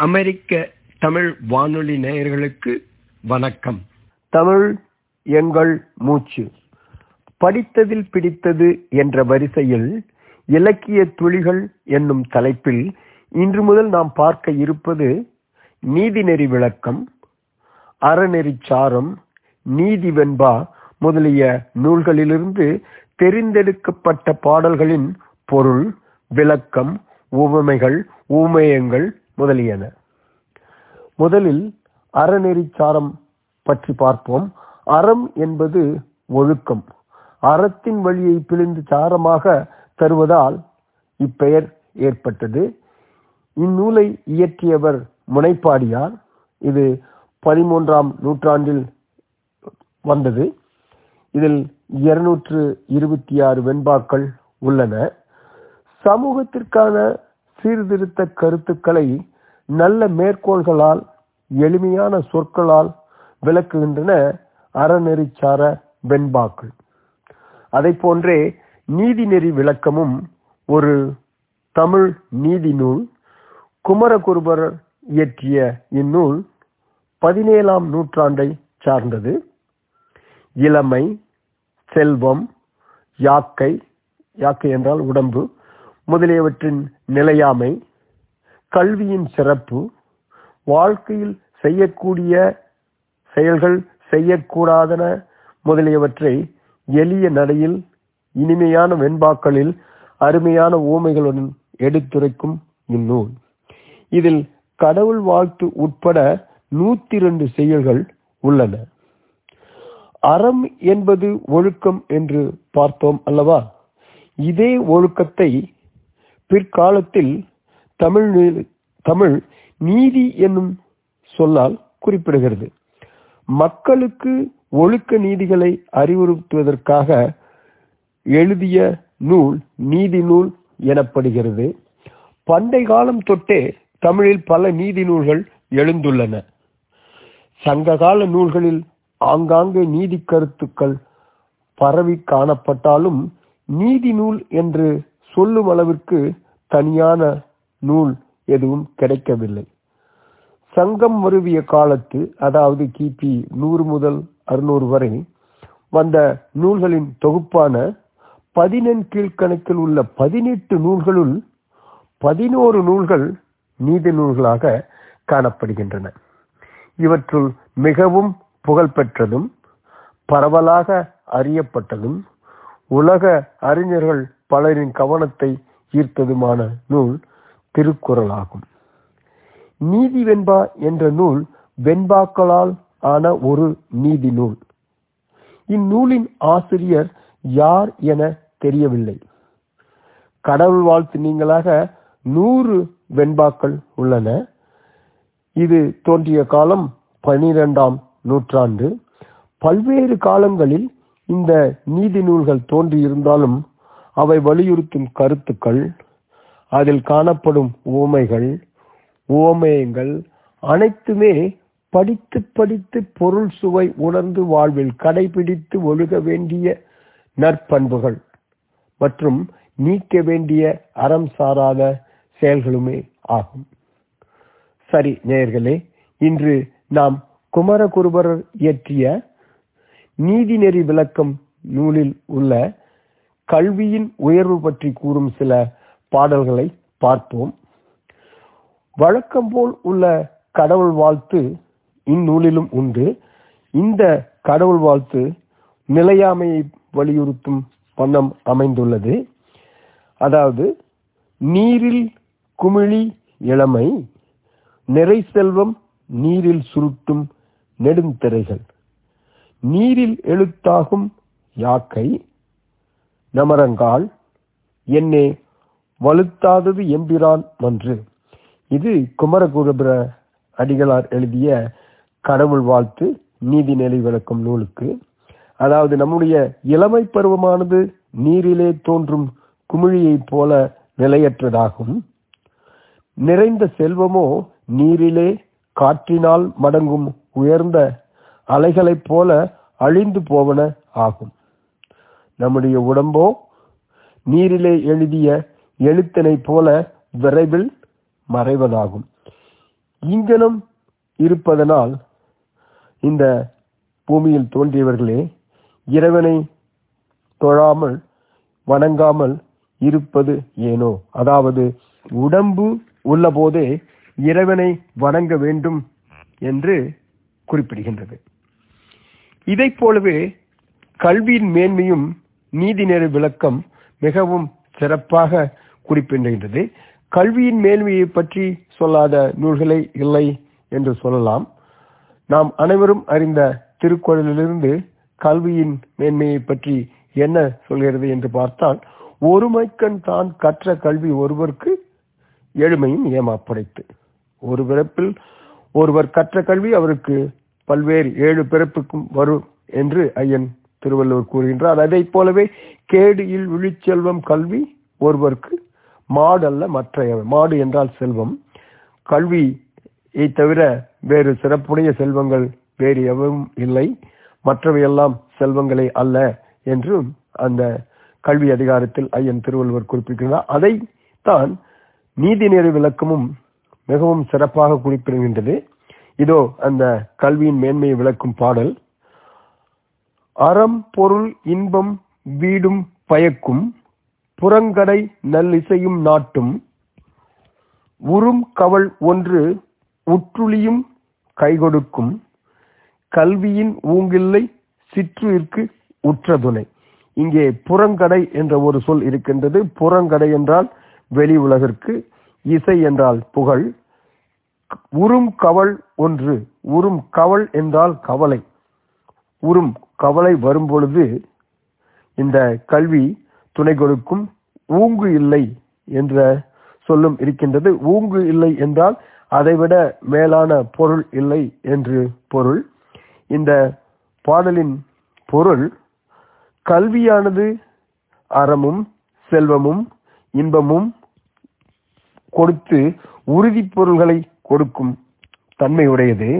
அமெரிக்க தமிழ் வானொலி நேயர்களுக்கு வணக்கம். தமிழ் எங்கள் மூச்சு. படித்ததில் பிடித்தது என்ற வரிசையில் இலக்கிய துளிகள் என்னும் தலைப்பில் இன்று முதல் நாம் பார்க்க இருப்பது நீதிநெறி விளக்கம் அறநெறி சாரம் நீதி வெண்பா முதலிய நூல்களிலிருந்து தெரிந்தெடுக்கப்பட்ட பாடல்களின் பொருள் விளக்கம் உவமைகள் ஊமேயங்கள் முதலியன. முதலில் அறநெறி சாரம் பற்றி பார்ப்போம். அறம் என்பது ஒழுக்கம். அறத்தின் வழியை பிழிந்து சாரமாக தருவதால் இப்பெயர் ஏற்பட்டது. இந்நூலை இயற்றியவர் முனைப்பாடியார். இது பதிமூன்றாம் நூற்றாண்டில் வந்தது. இதில் இருநூற்று இருபத்தி ஆறு வெண்பாக்கள் உள்ளன. சமூகத்திற்கான சீர்திருத்த கருத்துக்களை நல்ல மேற்கோள்களால் எளிமையான சொற்களால் விளக்குகின்றன அறநெறிச்சார வெண்பாக்கள். அதை போன்றே நீதிநெறி விளக்கமும் ஒரு தமிழ் நீதி நூல் குமரகுருபர் இயற்றிய இந்நூல் பதினேழாம் நூற்றாண்டை சார்ந்தது. இளமை செல்வம் யாக்கை யாக்கை என்றால் உடம்பு முதலியவற்றின் நிலையாமை கல்வியின் சிறப்பு வாழ்க்கையில் செய்யக்கூடிய செயல்கள் செய்யக்கூடாதன முதலியவற்றை எளிய நடையில் இனிமையான வெண்பாக்களில் அருமையான ஓமைகளுடன் எடுத்துரைக்கும் இந்நூல். இதில் கடவுள் வாழ்த்து உட்பட நூத்தி இரண்டு செயல்கள் உள்ளன. அறம் என்பது ஒழுக்கம் என்று பார்த்தோம் அல்லவா? இதே ஒழுக்கத்தை பிற்காலத்தில் தமிழ் தமிழ் நீதி என்னும் சொல்லால் குறிப்பிடுகிறது. மக்களுக்கு ஒழுக்க நீதிகளை அறிவுறுத்துவதற்காக எழுதிய நூல் நீதி நூல் எனப்படுகிறது. பண்டை காலம் தொட்டே தமிழில் பல நீதி நூல்கள் எழுந்துள்ளன. சங்ககால நூல்களில் ஆங்காங்கே நீதி கருத்துக்கள் பரவி காணப்பட்டாலும் நீதி நூல் என்று சொல்லும் அளவிற்கு தனியான நூல் எதுவும் கிடைக்கவில்லை. சங்கம் வருவிய காலத்து அதாவது கிபி நூறு முதல் அறுநூறு வரை வந்த நூல்களின் தொகுப்பான பதினெண் கீழ்கணக்கில் உள்ள பதினெட்டு நூல்களுள் பதினோரு நூல்கள் நீதி நூல்களாக காணப்படுகின்றன. இவற்றுள் மிகவும் புகழ்பெற்றதும் பரவலாக அறியப்பட்டதும் உலக அறிஞர்கள் பலரின் கவனத்தை ஈர்த்ததுமான நூல் திருக்குறளாகும். நீதி வெண்பா என்ற நூல் வெண்பாக்களால் ஆன ஒரு நீதி நூல். இந்நூலின் ஆசிரியர் யார் என தெரியவில்லை. கடவுள் வாழ்த்து நீங்களாக நூறு வெண்பாக்கள் உள்ளன. இது தோன்றிய காலம் பனிரெண்டாம் நூற்றாண்டு. பல்வேறு காலங்களில் இந்த நீதி நூல்கள் தோன்றியிருந்தாலும் அவை வலியுறுத்தும் கருத்துக்கள் அதில் காணப்படும் உவமைகள் ஓமயங்கள் அனைத்துமே படித்து படித்து பொருள் சுவை உணர்ந்து வாழ்வில் கடைபிடித்து ஒழுக வேண்டிய நற்பண்புகள் மற்றும் நீக்க வேண்டிய அறம் சாராத செயல்களுமே ஆகும். சரி நேயர்களே இன்று நாம் குமரகுருபரர் இயற்றிய நீதிநெறி விளக்கம் நூலில் உள்ள கல்வியின் உயர்வு பற்றி கூறும் சில பாடல்களை பார்ப்போம். வழக்கம் போல் உள்ள கடவுள் வாழ்த்து இந்நூலிலும் உண்டு. இந்த கடவுள் வாழ்த்து நிலையாமையை வலியுறுத்தும் வண்ணம் அமைந்துள்ளது. அதாவது நீரில் குமிழி இளமை நிறை செல்வம் நீரில் சுருட்டும் நெடுந்திரைகள். நீரில் எழுத்தாகும் யாக்கை நமரங்கால் என்னே வலுத்தாதது எம்பிரான் மன்று. இது குமரகுருபுர அடிகளார் எழுதிய கடவுள் வாழ்த்து நீதி நிலை விளக்கும் நூலுக்கு. அதாவது நம்முடைய இளமை பருவமானது நீரிலே தோன்றும் குமிழியைப் போல நிலையற்றதாகும். நிறைந்த செல்வமோ நீரிலே காற்றினால் மடங்கும் உயர்ந்த அலைகளைப் போல அழிந்து போவன ஆகும். நம்முடைய உடம்போ நீரிலே எழுதிய எழுத்தினை போல விரைவில் மறைவதாகும். இங்கனம் இருப்பதனால் இந்த பூமியில் தோன்றியவர்களே இறைவனை தொழாமல் வணங்காமல் இருப்பது ஏனோ? அதாவது உடம்பு உள்ள போதே இறைவனை வணங்க வேண்டும் என்று குறிப்பிடுகின்றது. இதைப் போலவே கல்வியின் மேன்மையும் நீதிநெறி விளக்கம் மிகவும் சிறப்பாக குறிப்பிடுகின்றது. கல்வியின் மேன்மையை பற்றி சொல்லாத நூல்களே இல்லை என்று சொல்லலாம். நாம் அனைவரும் அறிந்த திருக்குறளிலிருந்து கல்வியின் மேன்மையை பற்றி என்ன சொல்கிறது என்று பார்த்தால் ஒருமைக்கண் தான் கற்ற கல்வி ஒருவருக்கு எழுமையும் ஏமாப்படைத்து. ஒரு பிறப்பில் ஒருவர் கற்ற கல்வி அவருக்கு பல்வேறு ஏழு பிறப்புக்கும் வரும் என்று ஐயன் திருவள்ளுவர் கூறுகின்றார். அதை போலவே கேடியில் விழிச்செல்வம் கல்வி ஒருவருக்கு மாடு அல்ல மற்ற மாடு என்றால் செல்வம். கல்வியை தவிர வேறு சிறப்புடைய செல்வங்கள் வேறு எவரும் இல்லை. மற்றவையெல்லாம் செல்வங்களே அல்ல என்றும் அந்த கல்வி அதிகாரத்தில் ஐயன் திருவள்ளுவர் குறிப்பிடுகிறார். அதை தான் நீதிநெறி விளக்கமும் மிகவும் சிறப்பாக குறிப்பிடுகின்றது. இதோ அந்த கல்வியின் மேன்மையை விளக்கும் பாடல். அறம் பொருள் இன்பம் வீடும் பயக்கும். புறங்கடை நல்லிசையும் நாட்டும் உறும் கவள் ஒன்று உற்றுளியும் கைகொடுக்கும். கல்வியின் ஊங்கில்லை சிற்றுயிர்க்கு உற்றதுணை. இங்கே புறங்கடை என்ற ஒரு சொல் இருக்கின்றது. புறங்கடை என்றால் வெளி உலகிற்கு இசை என்றால் புகழ். உறும் கவல் ஒன்று உறும் கவல் என்றால் கவலை. உறும் கவலை வரும்பொழுது இந்த கல்வி துணை கொடுக்கும் ஊங்கு இல்லை என்ற சொல்லும் இருக்கின்றது. ஊங்கு இல்லை என்றால் அதைவிட மேலான பொருள் இல்லை என்று பொருள். இந்த பாடலின் பொருள் கல்வியானது அறமும் செல்வமும் இன்பமும் கொடுத்து உறுதி பொருள்களை கொடுக்கும் தன்மையுடையது.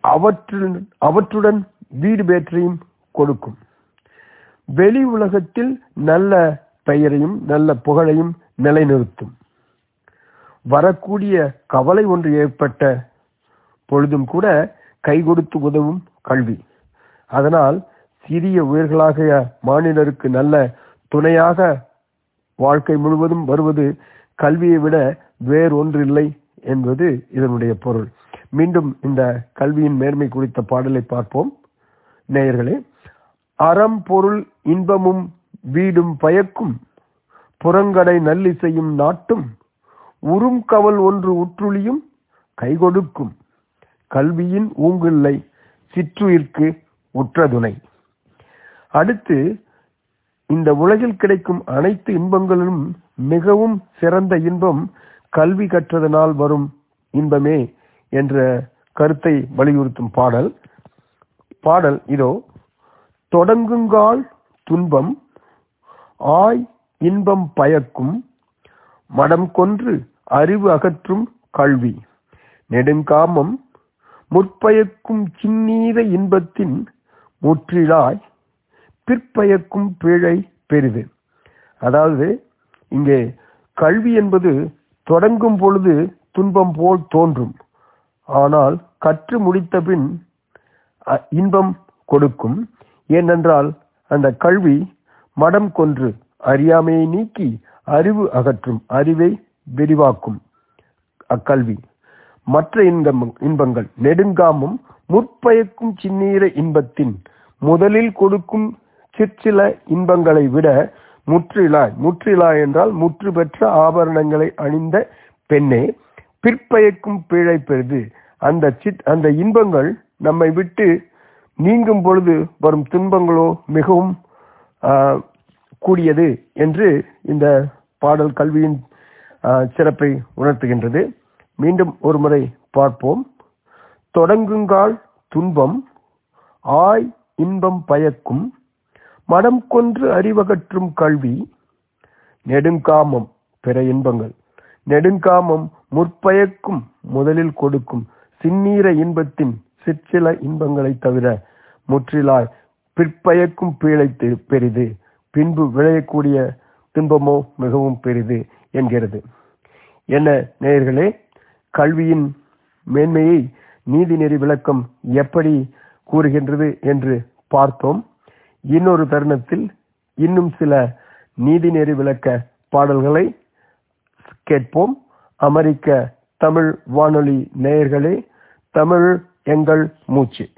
அவற்றுடன் அவற்றுடன் வீடு பேற்றையும் கொடுக்கும். வெளி உலகத்தில் நல்ல பெயரையும் நல்ல புகழையும் நிலைநிறுத்தும். வரக்கூடிய கவலை ஒன்று ஏற்பட்ட பொழுதும் கூட கை கொடுத்து உதவும் கல்வி. அதனால் சிறிய உயிர்களாகிய மாநிலருக்கு நல்ல துணையாக வாழ்க்கை முழுவதும் வருவது கல்வியை விட வேறொன்றில்லை என்பது இதனுடைய பொருள். மீண்டும் இந்த கல்வியின் மேன்மை குறித்த பாடலை பார்ப்போம். நேயர்களே அறம் பொருள் இன்பமும் வீடும் பயக்கும். புறங்கடை நல்லிசையும் நாட்டும். உறும் கவல் ஒன்று உற்றுளியும் கைகொடுக்கும். கல்வியின் ஊங்கில்லை சிற்றுயிர்க்கு உற்றதுணை. அடுத்து இந்த உலகில் கிடைக்கும் அனைத்து இன்பங்களிலும் மிகவும் சிறந்த இன்பம் கல்வி கற்றதனால் வரும் இன்பமே என்ற கருத்தை வலியுறுத்தும் பாடல். பாடல் இதோ. தொடங்குங்கால் துன்பம் ஆய் இன்பம் பயக்கும் மடம் கொன்று அறிவு அகற்றும் கல்வி. நெடுங்காமம் முற்பயக்கும் சின்னீர இன்பத்தின் முற்றிலாய் பிற்பயக்கும் பிழை பெரிது. அதாவது இங்கே கல்வி என்பது தொடங்கும் பொழுது துன்பம் போல் தோன்றும். ஆனால் கற்று முடித்த பின் இன்பம் கொடுக்கும். ஏனென்றால் அந்த கல்வி மடம் கொன்று அறியாமையை நீக்கி அறிவு அகற்றும் அறிவை விரிவாக்கும் அக்கல்வி. மற்ற இன்பம் இன்பங்கள் நெடுங்காமும் முற்பயக்கும் சின்னீர இன்பத்தின் முதலில் கொடுக்கும் சிற்சில இன்பங்களை விட முற்றிலாய் முற்றிலாய் என்றால் முற்று பெற்ற ஆபரணங்களை அணிந்த பெண்ணே பிற்பயக்கும் பிழை பெறுது. அந்த சித் அந்த இன்பங்கள் நம்மை விட்டு நீங்கும் பொழுது வரும் துன்பங்களோ மிகவும் கூடியது என்று இந்த பாடல் கல்வியின் சிறப்பை உணர்த்துகின்றது. மீண்டும் ஒரு முறை பார்ப்போம். தொடங்குங்கால் துன்பம் ஆய் இன்பம் பயக்கும் மனம் கொன்று அறிவகற்றும் கல்வி நெடுங்காமம் பிற இன்பங்கள். நெடுங்காமம் முற்பயக்கும் முதலில் கொடுக்கும் சின்னீர இன்பத்தின் சிற்சில இன்பங்களைத் தவிர முற்றிலாய் பிற்பயக்கும் பீழை பெரிது. பின்பு விளையக்கூடிய துன்பமோ மிகவும் பெரிது என்கிறது. என்ன நேயர்களே கல்வியின் மேன்மையை நீதிநெறி விளக்கம் எப்படி கூறுகின்றது என்று பார்த்தோம். இன்னொரு தருணத்தில் இன்னும் சில நீதிநெறி விளக்க பாடல்களை கேட்போம். அமெரிக்க தமிழ் வானொலி நேயர்களே தமிழ் எங்கள் மூச்சு.